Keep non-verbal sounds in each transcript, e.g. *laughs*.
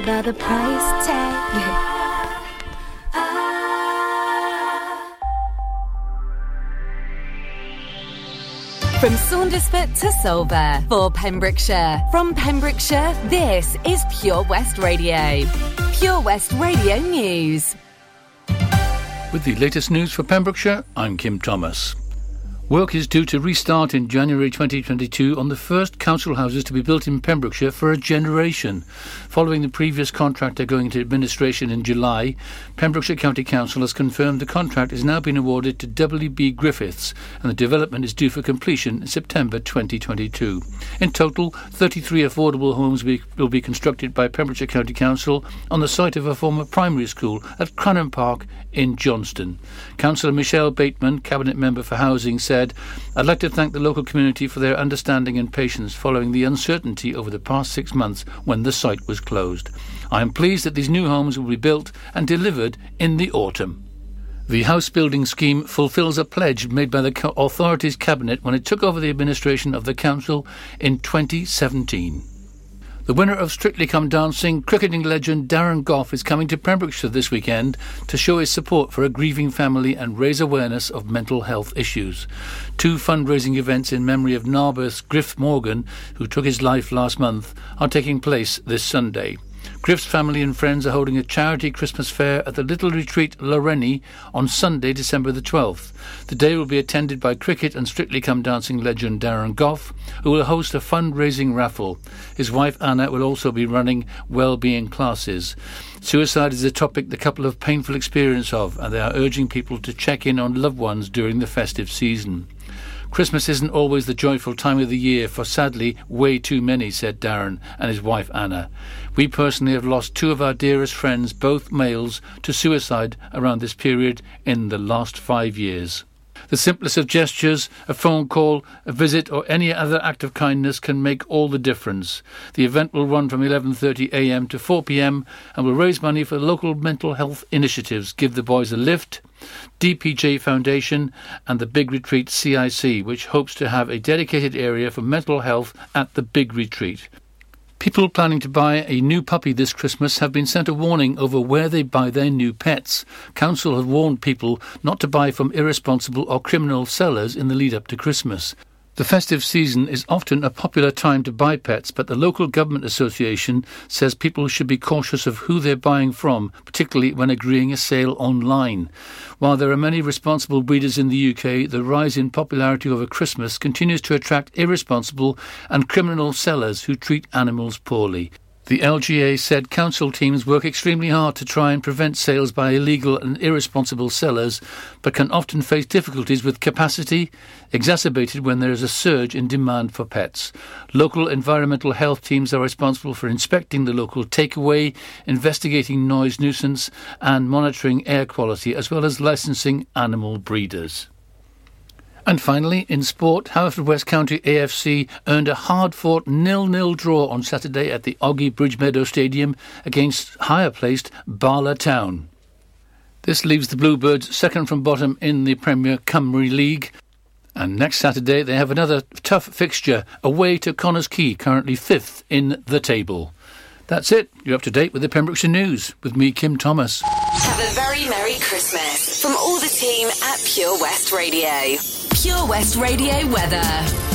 the price tag. From Saundersfoot to Solva for Pembrokeshire. From Pembrokeshire, this is Pure West Radio. Pure West Radio News. With the latest news for Pembrokeshire, I'm Kim Thomas. Work is due to restart in January 2022 on the first council houses to be built in Pembrokeshire for a generation. Following the previous contractor going into administration in July, Pembrokeshire County Council has confirmed the contract has now been awarded to WB Griffiths and the development is due for completion in September 2022. In total, 33 affordable homes will be constructed by Pembrokeshire County Council on the site of a former primary school at Cranham Park in Johnston. Councillor Michelle Bateman, Cabinet Member for Housing, said I'd like to thank the local community for their understanding and patience following the uncertainty over the past six months when the site was closed. I am pleased that these new homes will be built and delivered in the autumn. The house building scheme fulfills a pledge made by the authorities cabinet when it took over the administration of the council in 2017. The winner of Strictly Come Dancing, cricketing legend Darren Gough is coming to Pembrokeshire this weekend to show his support for a grieving family and raise awareness of mental health issues. Two fundraising events in memory of Narberth's Griff Morgan, who took his life last month, are taking place this Sunday. Griff's family and friends are holding a charity Christmas fair at the Little Retreat Lawrenny on Sunday, December the 12th. The day will be attended by cricket and Strictly Come Dancing legend Darren Gough, who will host a fundraising raffle. His wife Anna will also be running well-being classes. Suicide is a topic the couple have painful experience of, and they are urging people to check in on loved ones during the festive season. Christmas isn't always the joyful time of the year for sadly way too many, said Darren and his wife Anna. We personally have lost two of our dearest friends, both males, to suicide around this period in the last five years. The simplest of gestures, a phone call, a visit or any other act of kindness can make all the difference. The event will run from 11:30 a.m. to 4 p.m. and will raise money for local mental health initiatives, Give the Boys a Lift, DPJ Foundation and the Big Retreat CIC, which hopes to have a dedicated area for mental health at the Big Retreat. People planning to buy a new puppy this Christmas have been sent a warning over where they buy their new pets. Council have warned people not to buy from irresponsible or criminal sellers in the lead up to Christmas. The festive season is often a popular time to buy pets, but the local government association says people should be cautious of who they're buying from, particularly when agreeing a sale online. While there are many responsible breeders in the UK, the rise in popularity over Christmas continues to attract irresponsible and criminal sellers who treat animals poorly. The LGA said council teams work extremely hard to try and prevent sales by illegal and irresponsible sellers, but can often face difficulties with capacity, exacerbated when there is a surge in demand for pets. Local environmental health teams are responsible for inspecting the local takeaway, investigating noise nuisance, and monitoring air quality, as well as licensing animal breeders. And finally, in sport, West County AFC earned a hard-fought nil-nil draw on Saturday at the Ogi Bridgemeadow Stadium against higher-placed Bala Town. This leaves the Bluebirds second from bottom in the Premier Cymru League. And next Saturday they have another tough fixture away to Connah's Quay, currently fifth in the table. That's it. You're up to date with the Pembrokeshire News with me, Kim Thomas. Have a very Merry Christmas from all the team at Pure West Radio. Pure West Radio weather.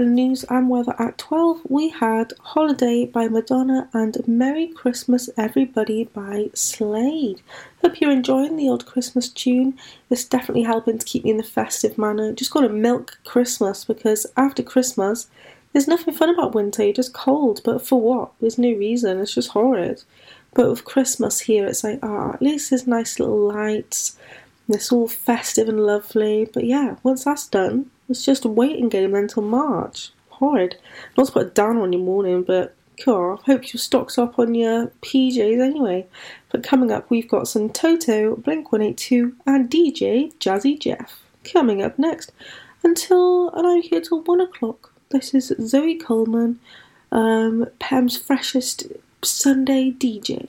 In news and weather at 12, we had Holiday by Madonna and Merry Christmas Everybody by Slade. Hope you're enjoying the old Christmas tune. It's definitely helping to keep me in the festive manner. Just it Milk Christmas because after Christmas, there's nothing fun about winter. You're just cold, but for what? There's no reason. It's just horrid. But with Christmas here, it's like, ah, oh, at least there's nice little lights. It's all festive and lovely. But yeah, once that's done, it's just a waiting game until March. Horrid. Not to put down on your morning, but cool. I hope your stock's up on your PJs anyway. But coming up, we've got some Toto, Blink 182, and DJ Jazzy Jeff. Coming up next. Until, and I'm here till 1 o'clock. This is Zoe Coleman, um, Pembs freshest Sunday DJ.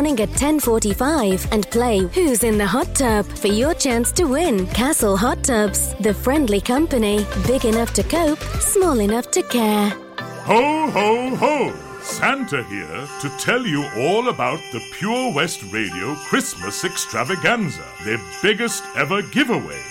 at 10:45 and play Who's in the Hot Tub for your chance to win Castle Hot Tubs, the friendly company, big enough to cope, small enough to care. Ho ho ho! Santa here to tell you all about the Pure West Radio Christmas Extravaganza, their biggest ever giveaway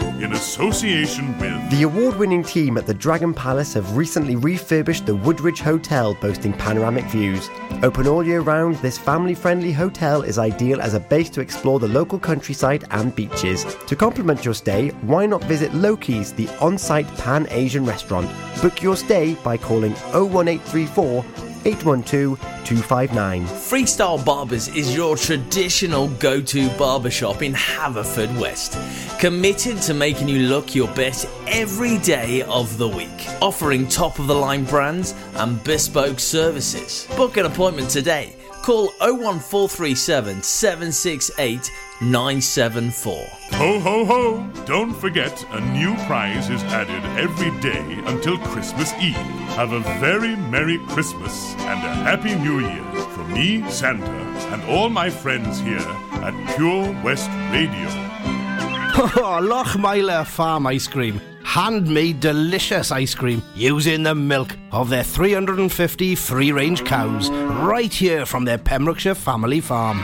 in association with. The award winning team at the Dragon Palace have recently refurbished the Woodridge Hotel, boasting panoramic views. Open all year round, this family friendly hotel is ideal as a base to explore the local countryside and beaches. To complement your stay, why not visit Loki's, the on site Pan Asian restaurant? Book your stay by calling 01834 812 259. Freestyle Barbers is your traditional go to barbershop in Haverfordwest. Committed to making you look your best every day of the week. Offering top of the line brands and bespoke services. Book an appointment today. Call 01437 768 974. Ho ho ho! Don't forget, a new prize is added every day until Christmas Eve. Have a very Merry Christmas and a Happy New Year from me, Santa, and all my friends here at Pure West Radio. *laughs* Oh, Lochmeyler Farm Ice Cream. Handmade delicious ice cream using the milk of their 350 free range cows right here from their Pembrokeshire family farm.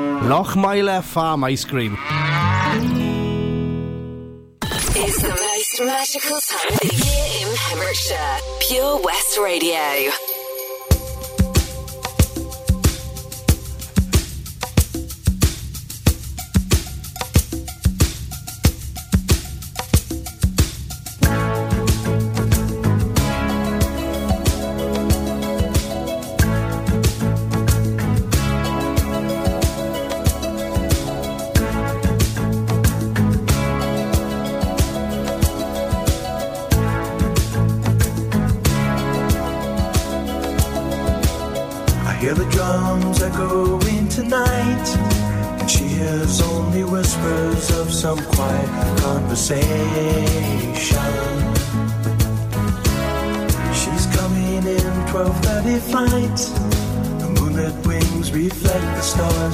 Lochmeyler Farm Ice Cream. It's the most magical time of the year in Pembrokeshire. Pure West Radio.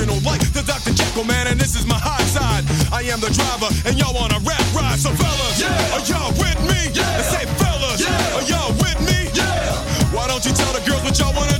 original, like the Dr. Jekyll man, and this is my Hyde side. I am the driver, and y'all wanna rap ride, so fellas, are y'all with me? Yeah. say fellas, are y'all with me? Yeah. Why don't you tell the girls what y'all wanna do? Wanna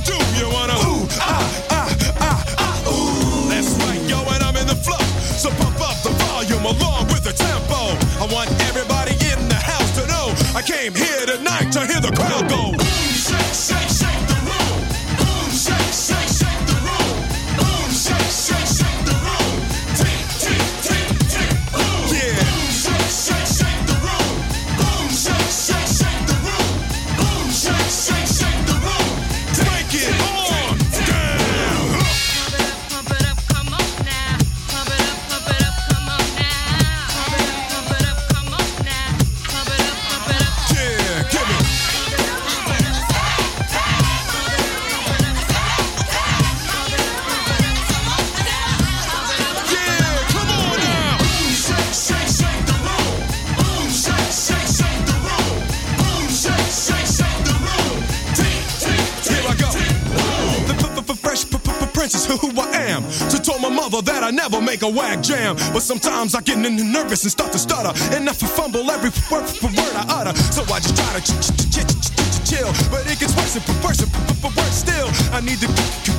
who I am. So told my mother that I never make a whack jam. But sometimes I get nervous and start to stutter. And I fumble every word, word I utter. So I just try to ch- ch- ch- ch- ch- ch- chill. But it gets worse and worse and worse still. I need the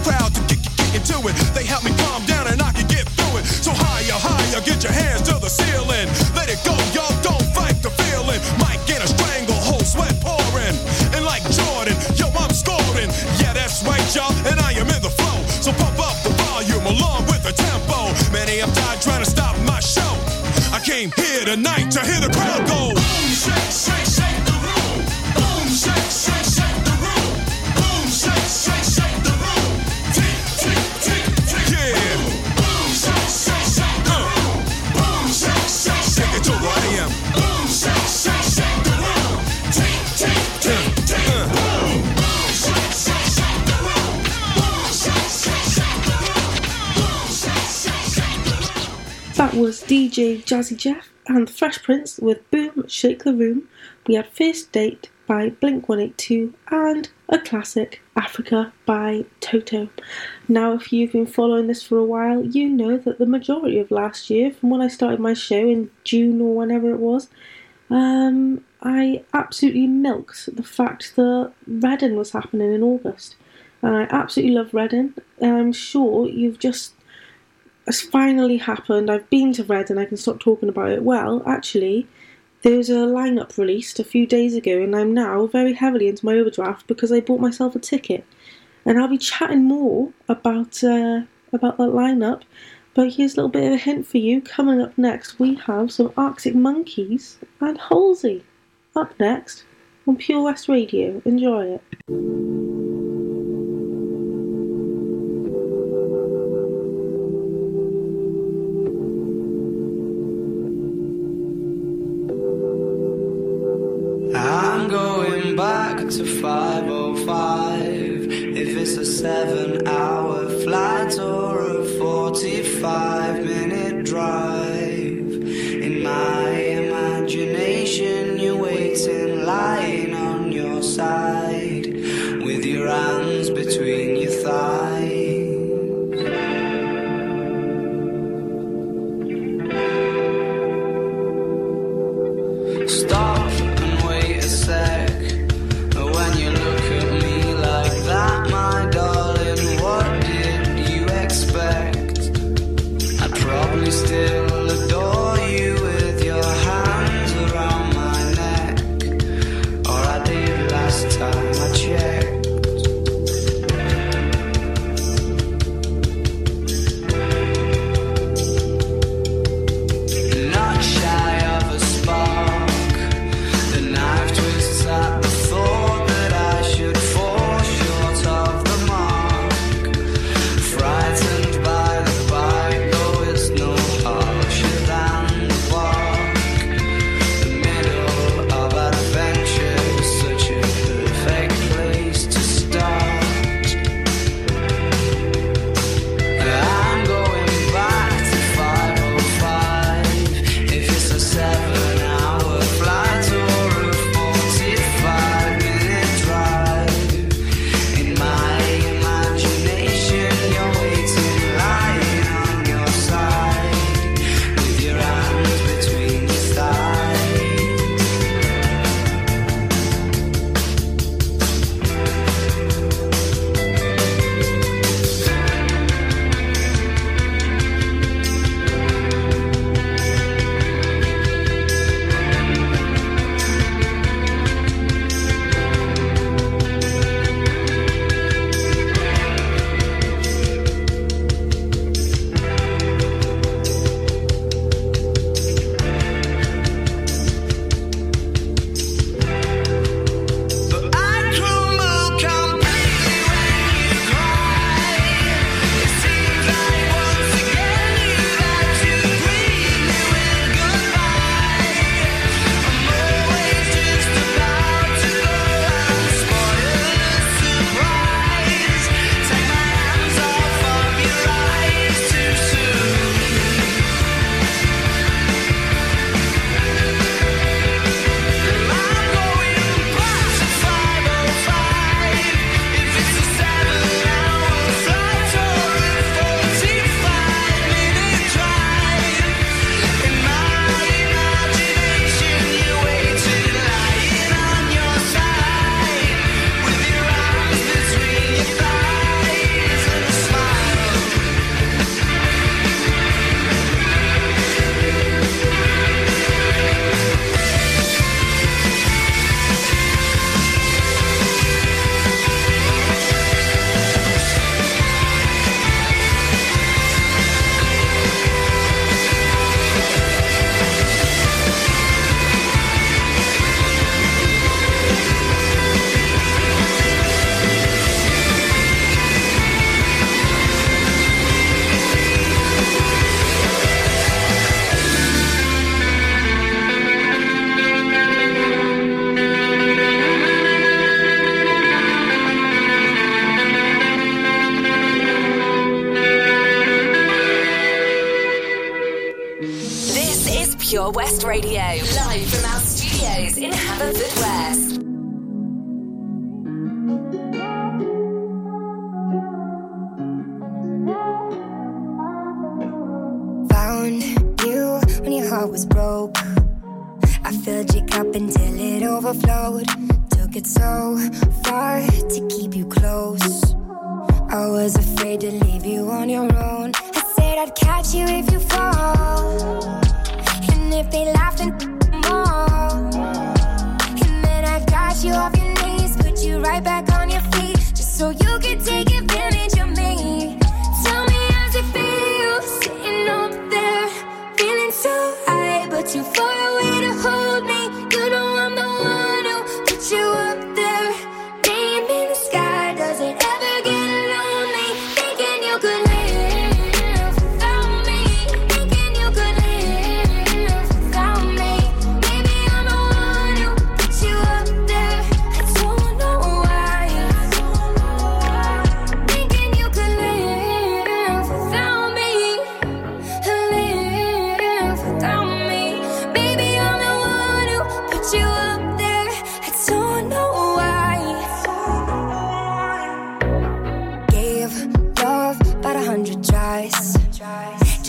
crowd to get into it. They help me calm down and I can get through it. So higher, higher, get your hands to the ceiling. Let it go, y'all Many have died trying to stop my show. I came here tonight to hear the crowd go. That was DJ Jazzy Jeff and Fresh Prince with Boom Shake the Room. We had First Date by Blink 182 and a classic, Africa by Toto. Now, if you've been following this for a while, you know that the majority of last year, from when I started my show in June or whenever it was, um, I absolutely milked the fact that Reading was happening in August. And I absolutely love Reading, and I'm sure you've just it's finally happened. I've been to Reading I can stop talking about it. Well, actually, there was a lineup released a few days ago, and I'm now very heavily into my overdraft because I bought myself a ticket. And I'll be chatting more about uh, about that lineup. But here's a little bit of a hint for you. Coming up next, we have some Arctic Monkeys and Halsey. Up next on Pure West Radio. Enjoy it.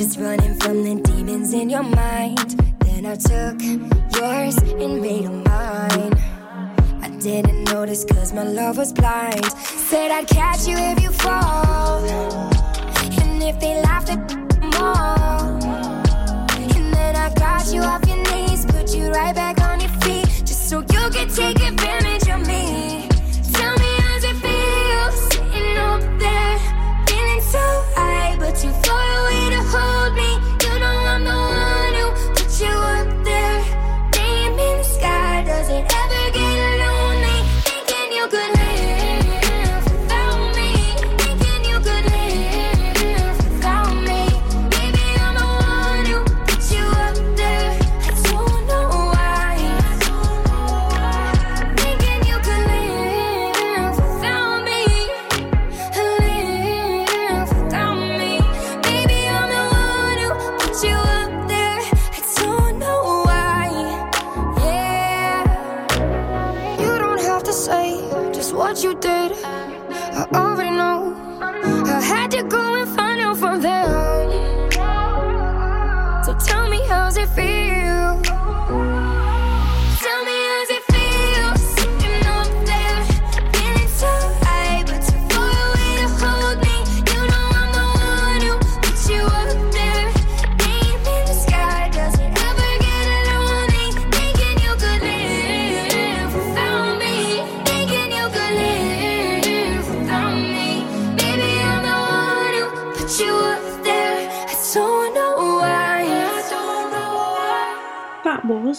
Just running from the demons in your mind. Then I took yours and made them mine. I didn't notice cause my love was blind. Said I'd catch you if you fall. And if they laughed at more. And then I got you off your knees, put you right back on your feet. Just so you could take advantage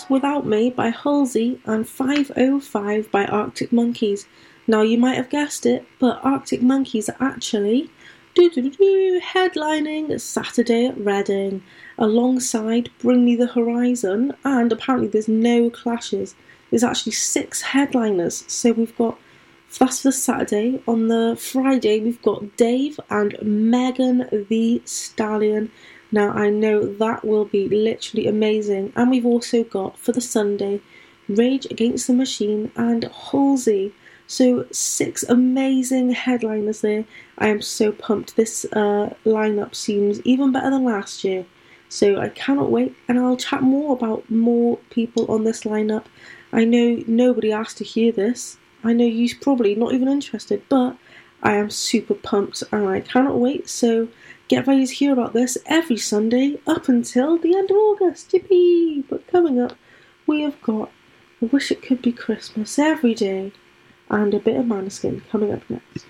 Without Me by Halsey and 505 by Arctic Monkeys. Now, you might have guessed it, but Arctic Monkeys are actually headlining Saturday at Reading alongside Bring Me the Horizon, and apparently there's no clashes. There's actually six headliners, so we've got that's for Saturday. On the Friday, we've got Dave and Megan Thee Stallion. Now, I know that will be literally amazing. And we've also got for the Sunday Rage Against the Machine and Halsey. So, six amazing headliners there. I am so pumped. This uh, lineup seems even better than last year. So, I cannot wait. And I'll chat more about more people on this lineup. I know nobody asked to hear this. I know you're probably not even interested, but I am super pumped and I cannot wait. So get ready to hear about this every Sunday up until the end of August. Yippee! But coming up, we have got I Wish It Could Be Christmas every day and a bit of Maneskin coming up next.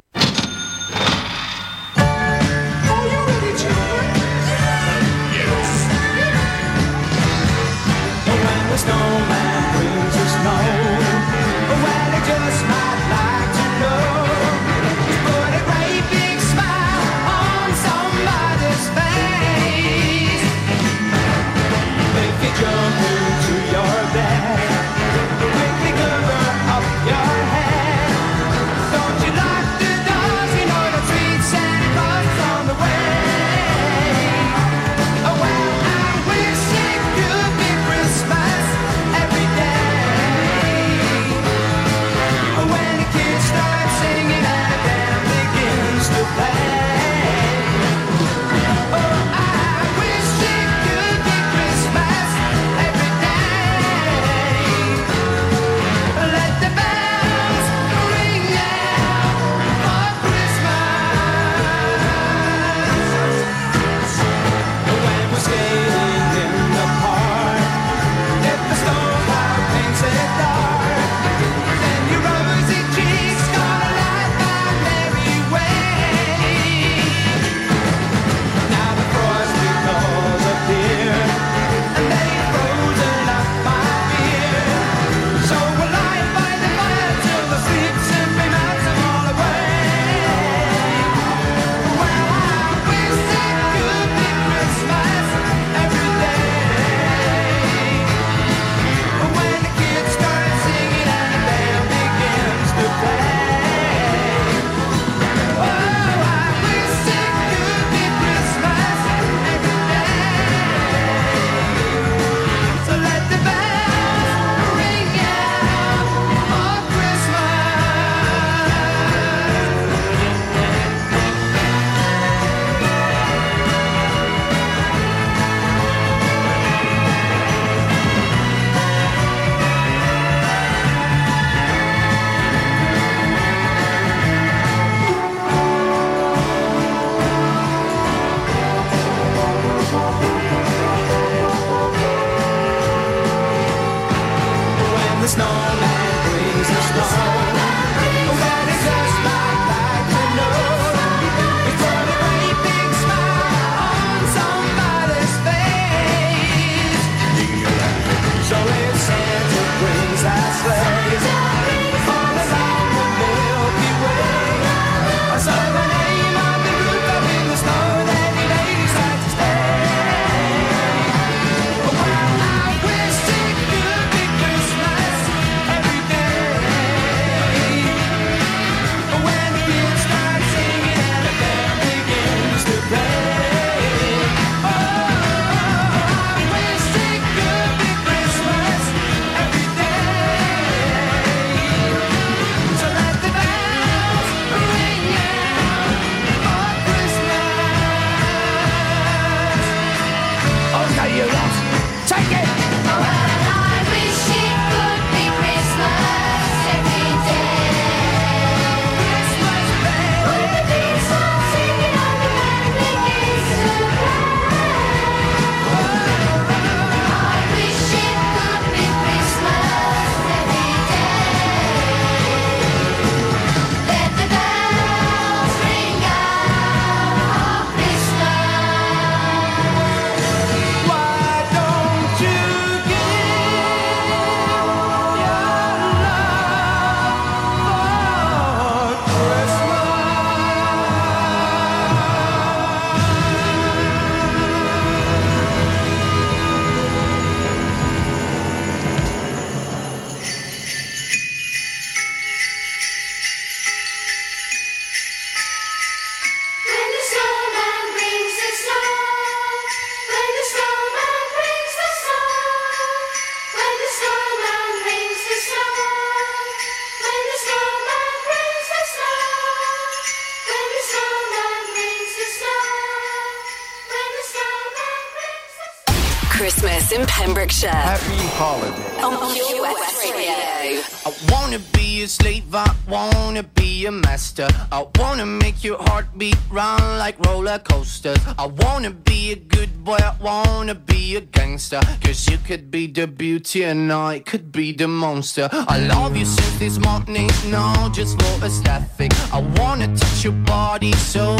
Christmas in Pembrokeshire. Happy holiday. On Pure Radio. I wanna be a slave, I wanna be a master. I wanna make your heartbeat run like roller coasters. I wanna be a good boy, I wanna be a gangster. Cause you could be the beauty and I could be the monster. I love you since this morning, no, just for aesthetic. I wanna touch your body so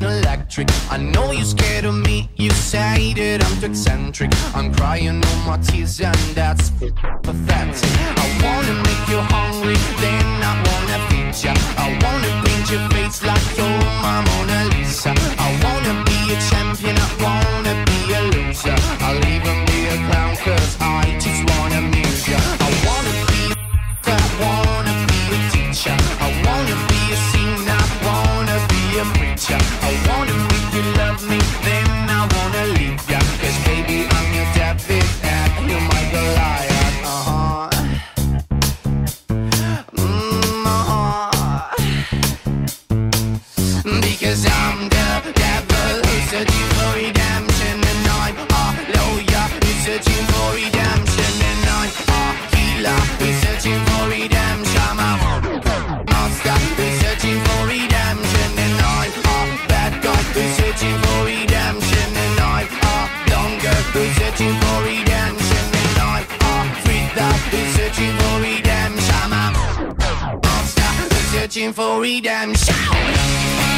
electric. I know you're scared of me. You say that I'm too eccentric. I'm crying all my tears, and that's pathetic. I wanna make you hungry, then I wanna feed ya. I wanna paint your face like you're my Mona Lisa. I wanna be a champion, I wanna be a loser. I'll even searching for redemption And I'm a longer who's searching for redemption And I'm a freak who's searching for redemption. I'm a monster who's searching for redemption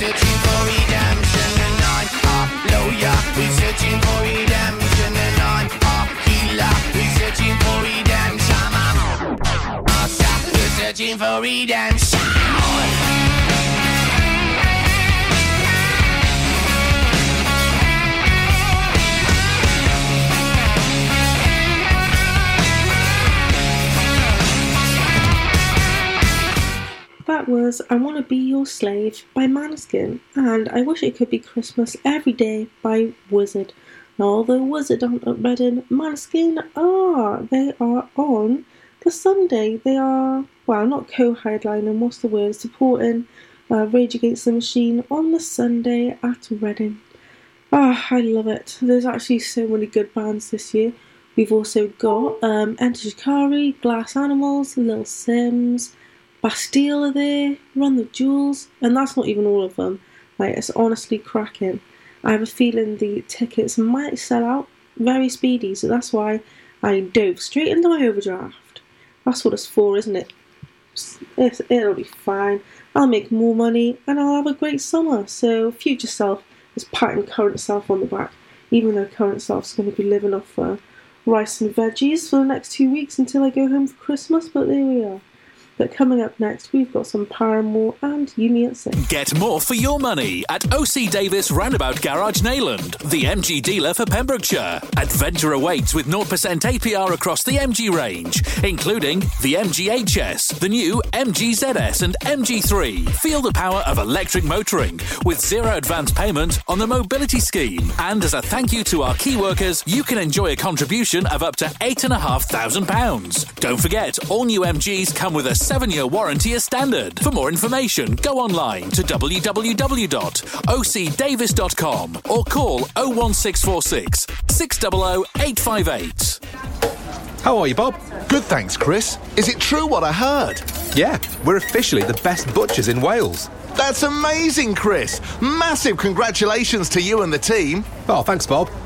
devil, researching for redemption. And I'm a lawyer, researching for redemption. And I'm a healer, researching for redemption. I'm a master, researching for redemption. That was I Want to Be Your Slave by Maneskin, and I Wish It Could Be Christmas Every Day by Wizzard. Now, although Wizzard aren't at Reading, Maneskin are. They are on the Sunday. They are, well, not co headlining, what's the word? Supporting uh, Rage Against the Machine on the Sunday at Reading. Ah, I love it. There's actually so many good bands this year. We've also got um, Enter Shikari, Glass Animals, Little Simz, Bastille are there, Run the Jewels, and that's not even all of them. Like, it's honestly cracking. I have a feeling the tickets might sell out very speedy, so that's why I dove straight into my overdraft. That's what it's for, isn't it? It's, it'll be fine. I'll make more money and I'll have a great summer. So, future self is patting current self on the back, even though current self's going to be living off uh, rice and veggies for the next two weeks until I go home for Christmas. But there we are. But coming up next, we've got some Paramore and at Six. Get more for your money at OC Davis Roundabout Garage Neyland, the MG dealer for Pembrokeshire. Adventure awaits with 0% APR across the MG range, including the MGHS, the new MGZS, and MG3. Feel the power of electric motoring with zero advance payment on the mobility scheme. And as a thank you to our key workers, you can enjoy a contribution of up to £8,500. Don't forget, all new MGs come with a seven year warranty as standard. For more information, go online to www.ocdavis.com or call 01646 600 858. How are you, Bob? Good, thanks, Chris. Is it true what I heard? Yeah, we're officially the best butchers in Wales. That's amazing, Chris. Massive congratulations to you and the team. Oh, thanks, Bob.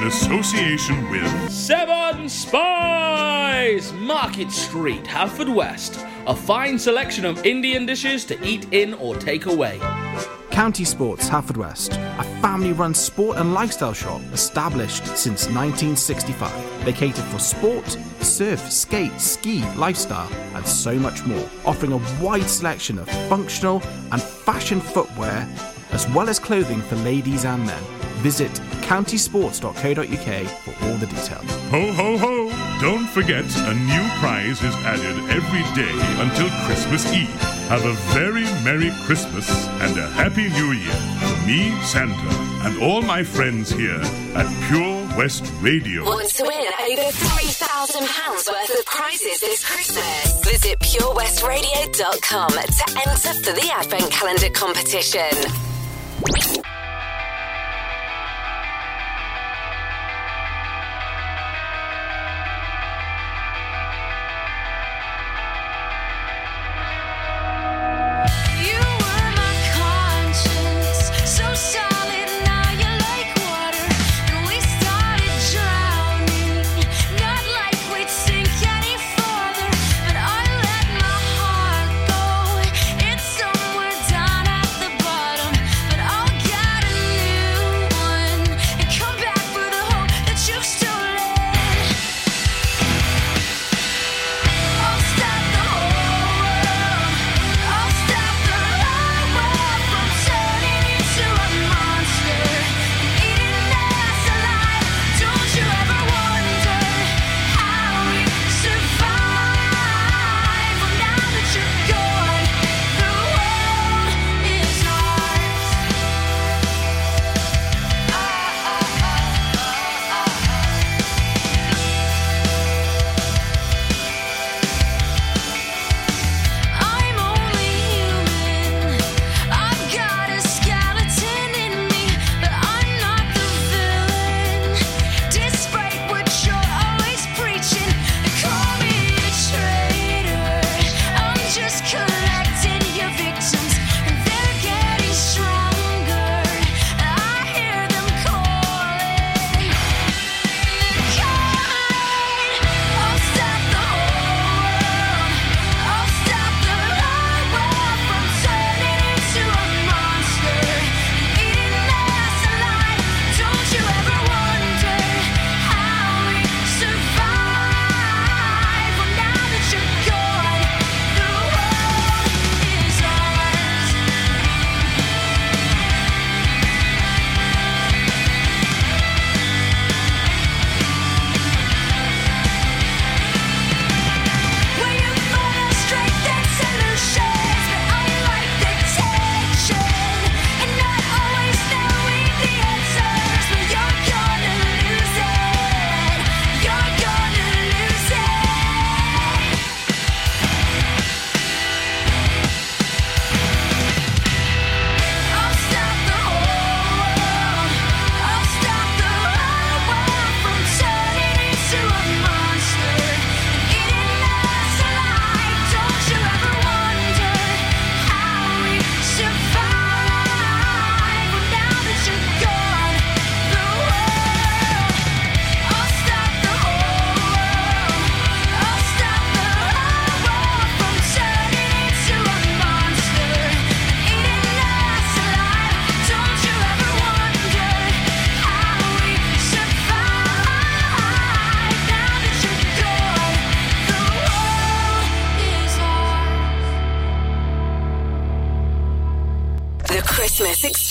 in association with Seven Spies! Market Street, Haverfordwest. A fine selection of Indian dishes to eat in or take away. County Sports Haverfordwest, a family run sport and lifestyle shop established since 1965. They cater for sport, surf, skate, ski, lifestyle, and so much more, offering a wide selection of functional and fashion footwear, as well as clothing for ladies and men. Visit countysports.co.uk for all the details. Ho, ho, ho! Don't forget, a new prize is added every day until Christmas Eve. Have a very Merry Christmas and a Happy New Year from me, Santa, and all my friends here at Pure West Radio. Want to win over £3,000 worth of prizes this Christmas? Visit purewestradio.com to enter for the Advent Calendar competition.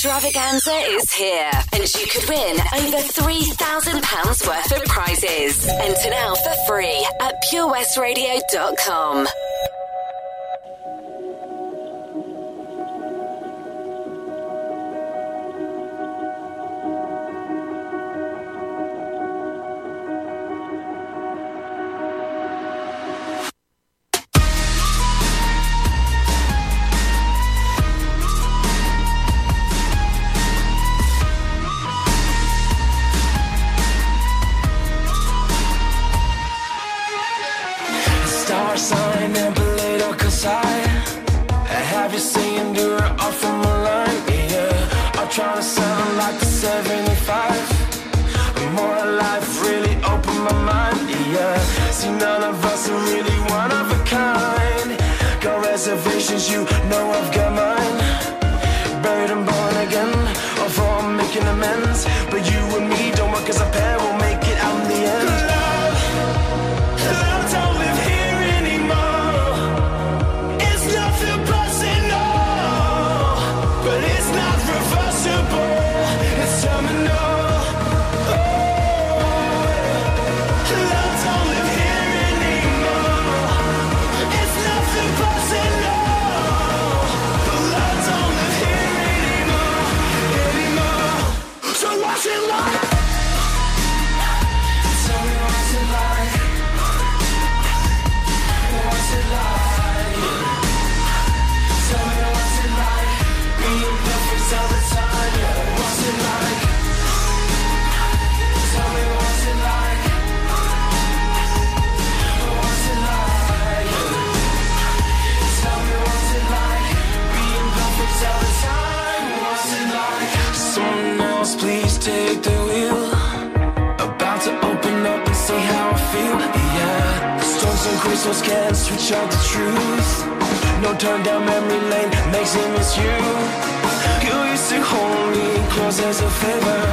Extravaganza is here, and you could win over £3,000 worth of prizes. Enter now for free at purewestradio.com. Got reservations, you know I've got and can't switch out the truth. No turn down memory lane makes me miss you. You used to hold me close as a favor.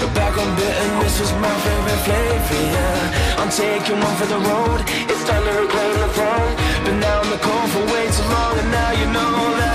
But back on bitterness was my favorite flavor. Yeah, I'm taking one for the road. It's time to reclaim the throne. But now I'm the cold for way too long, and now you know that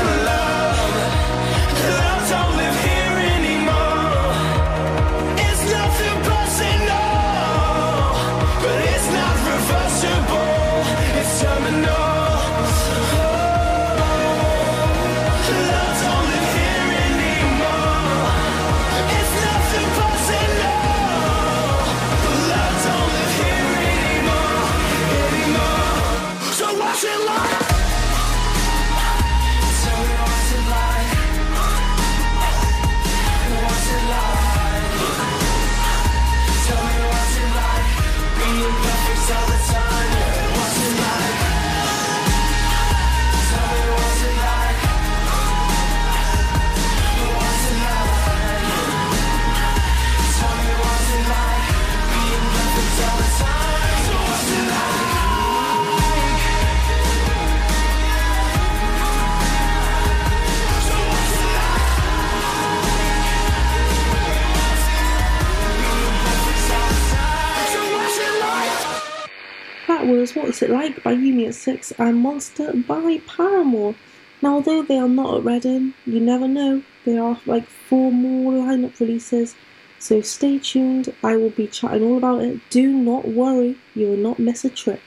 and Monster by Paramore. Now, although they are not at Reading, you never know. There are like four more lineup releases, so stay tuned. I will be chatting all about it. Do not worry, you will not miss a trick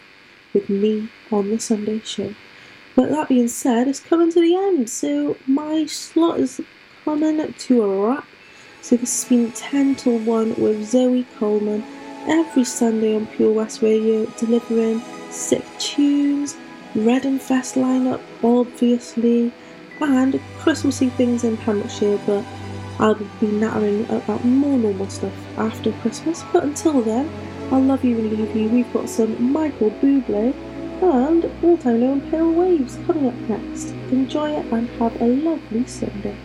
with me on the Sunday show. But that being said, it's coming to the end, so my slot is coming to a wrap. So this has been 10 till 1 with Zoe Coleman every Sunday on Pure West Radio, delivering sick tunes, Reading Fest lineup, obviously, and Christmassy things in Pembrokeshire, but I'll be nattering about more normal stuff after Christmas. But until then, I'll love you and leave you. We've got some Michael Bublé and All Time Low and Pale Waves coming up next. Enjoy it and have a lovely Sunday.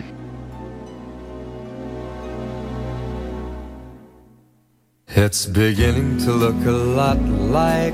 It's beginning to look a lot like